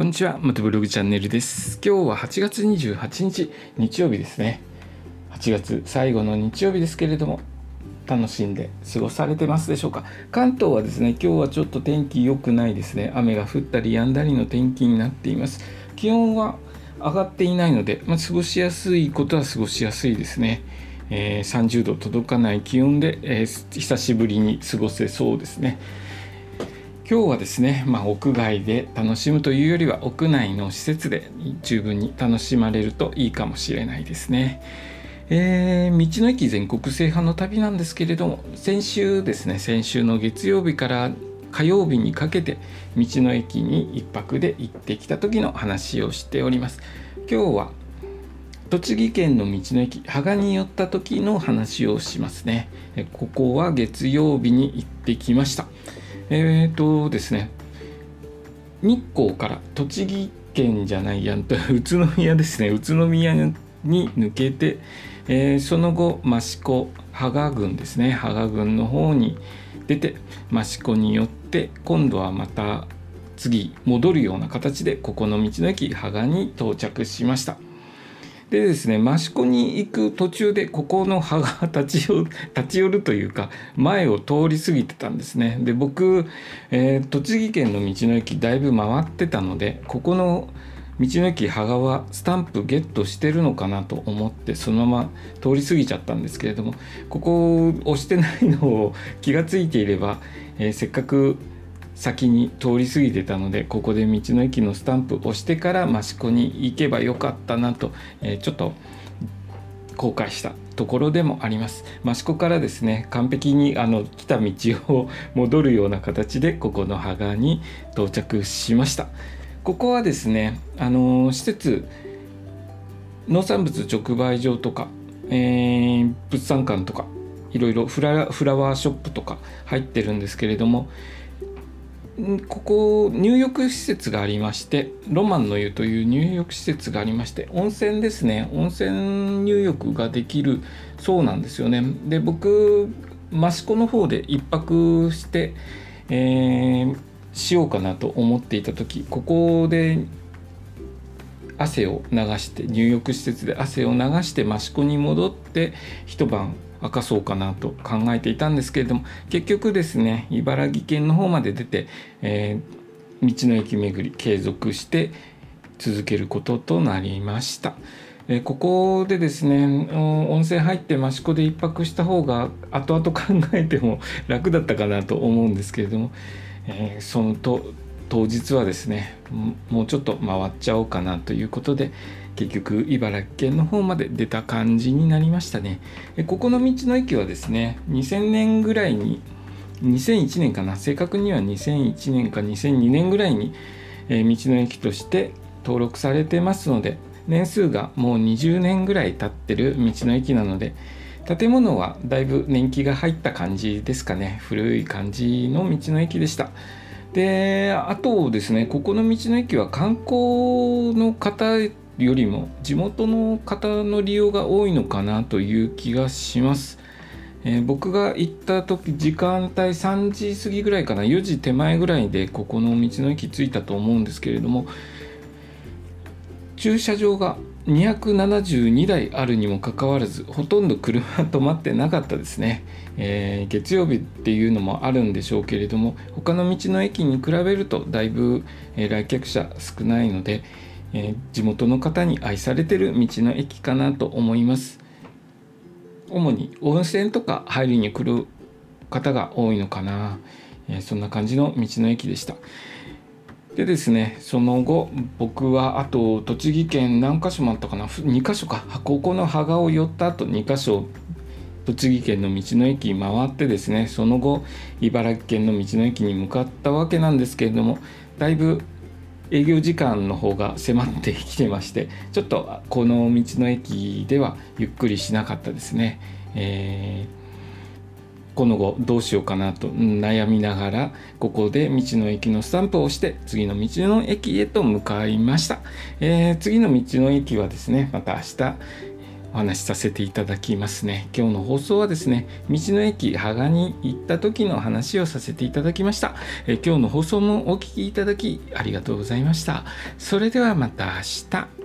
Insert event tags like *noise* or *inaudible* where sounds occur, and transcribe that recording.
こんにちは、またブログチャンネルです。今日は8月28日、日曜日ですね。8月最後の日曜日ですけれども、楽しんで過ごされてますでしょうか？関東はですね、今日はちょっと天気良くないですね。雨が降ったり止んだりの天気になっています。気温は上がっていないので、まあ、過ごしやすいことは過ごしやすいですね。えー、30度届かない気温で、えー、久しぶりに過ごせそうですね。今日はですね、まあ、屋外で楽しむというよりは屋内の施設で十分に楽しまれるといいかもしれないですね。えー、道の駅全国制覇の旅なんですけれども先週ですね先週の月曜日から火曜日にかけて道の駅に1泊で行ってきた時の話をしております。今日は栃木県の道の駅芳賀に寄った時の話をしますね。ここは月曜日に行ってきました。えっ、ー、とですね日光から栃木県じゃないやんと *laughs* 宇都宮ですね宇都宮に抜けて、えー、その後益子芳賀郡ですね芳賀郡の方に出て益子によって今度はまた次戻るような形でここの道の駅芳賀に到着しました。でですね益子に行く途中でここの葉が立ち寄 *laughs* 立ち寄るというか前を通り過ぎてたんですね。で僕、えー、栃木県の道の駅だいぶ回ってたのでここの道の駅羽賀はスタンプゲットしてるのかなと思ってそのまま通り過ぎちゃったんですけれどもここを押してないのを気が付いていれば、えー、せっかく先に通り過ぎてたのでここで道の駅のスタンプ押してから益子に行けばよかったなと、えー、ちょっと後悔したところでもあります。益子からですね完璧にあの来た道を戻るような形でここの芳賀に到着しました。ここはですねあの施設農産物直売所とか、えー、物産館とかいろいろフラワーショップとか入ってるんですけれどもここ入浴施設がありましてロマンの湯という入浴施設がありまして温泉ですね。温泉入浴ができるそうなんですよね。で僕益子の方で1泊して、えー、しようかなと思っていた時ここで汗を流して入浴施設で汗を流して益子に戻って一晩明かそうかなと考えていたんですけれども結局ですね茨城県の方まで出て、えー、道の駅巡り継続して続けることとなりました。えここでですね温泉入って益子で1泊した方が後々考えても楽だったかなと思うんですけれども、えー、そのと当日はですねもうちょっと回っちゃおうかなということで結局茨城県の方まで出た感じになりましたね。ここの道の駅はですね2000年ぐらいに2001年かな正確には2001年か2002年ぐらいに道の駅として登録されてますので年数がもう20年ぐらい経ってる道の駅なので建物はだいぶ年季が入った感じですかね。古い感じの道の駅でした。であとですねここの道の駅は観光の方よりも地元の方の利用が多いのかなという気がします。えー、僕が行った時時間帯3時過ぎぐらいかな4時手前ぐらいでここの道の駅着いたと思うんですけれども駐車場が272台あるにもかかわらずほとんど車止まってなかったですね、えー、月曜日っていうのもあるんでしょうけれども他の道の駅に比べるとだいぶ、え、来客者少ないので、えー、地元の方に愛されてる道の駅かなと思います。主に温泉とか入りに来る方が多いのかな、え、そんな感じの道の駅でした。でですねその後僕はあと栃木県何か所もあったかな2か所か。ここの芳賀を寄った後2か所栃木県の道の駅回ってですねその後茨城県の道の駅に向かったわけなんですけれどもだいぶ営業時間の方が迫ってきてましてちょっとこの道の駅ではゆっくりしなかったですね、えー、この後どうしようかなと悩みながらここで道の駅のスタンプを押して次の道の駅へと向かいました、えー、次の道の駅はですねまた明日お話しさせていただきますね。今日の放送はですね道の駅羽賀に行った時の話をさせていただきました。え今日の放送もお聴きいただきありがとうございました。それではまた明日。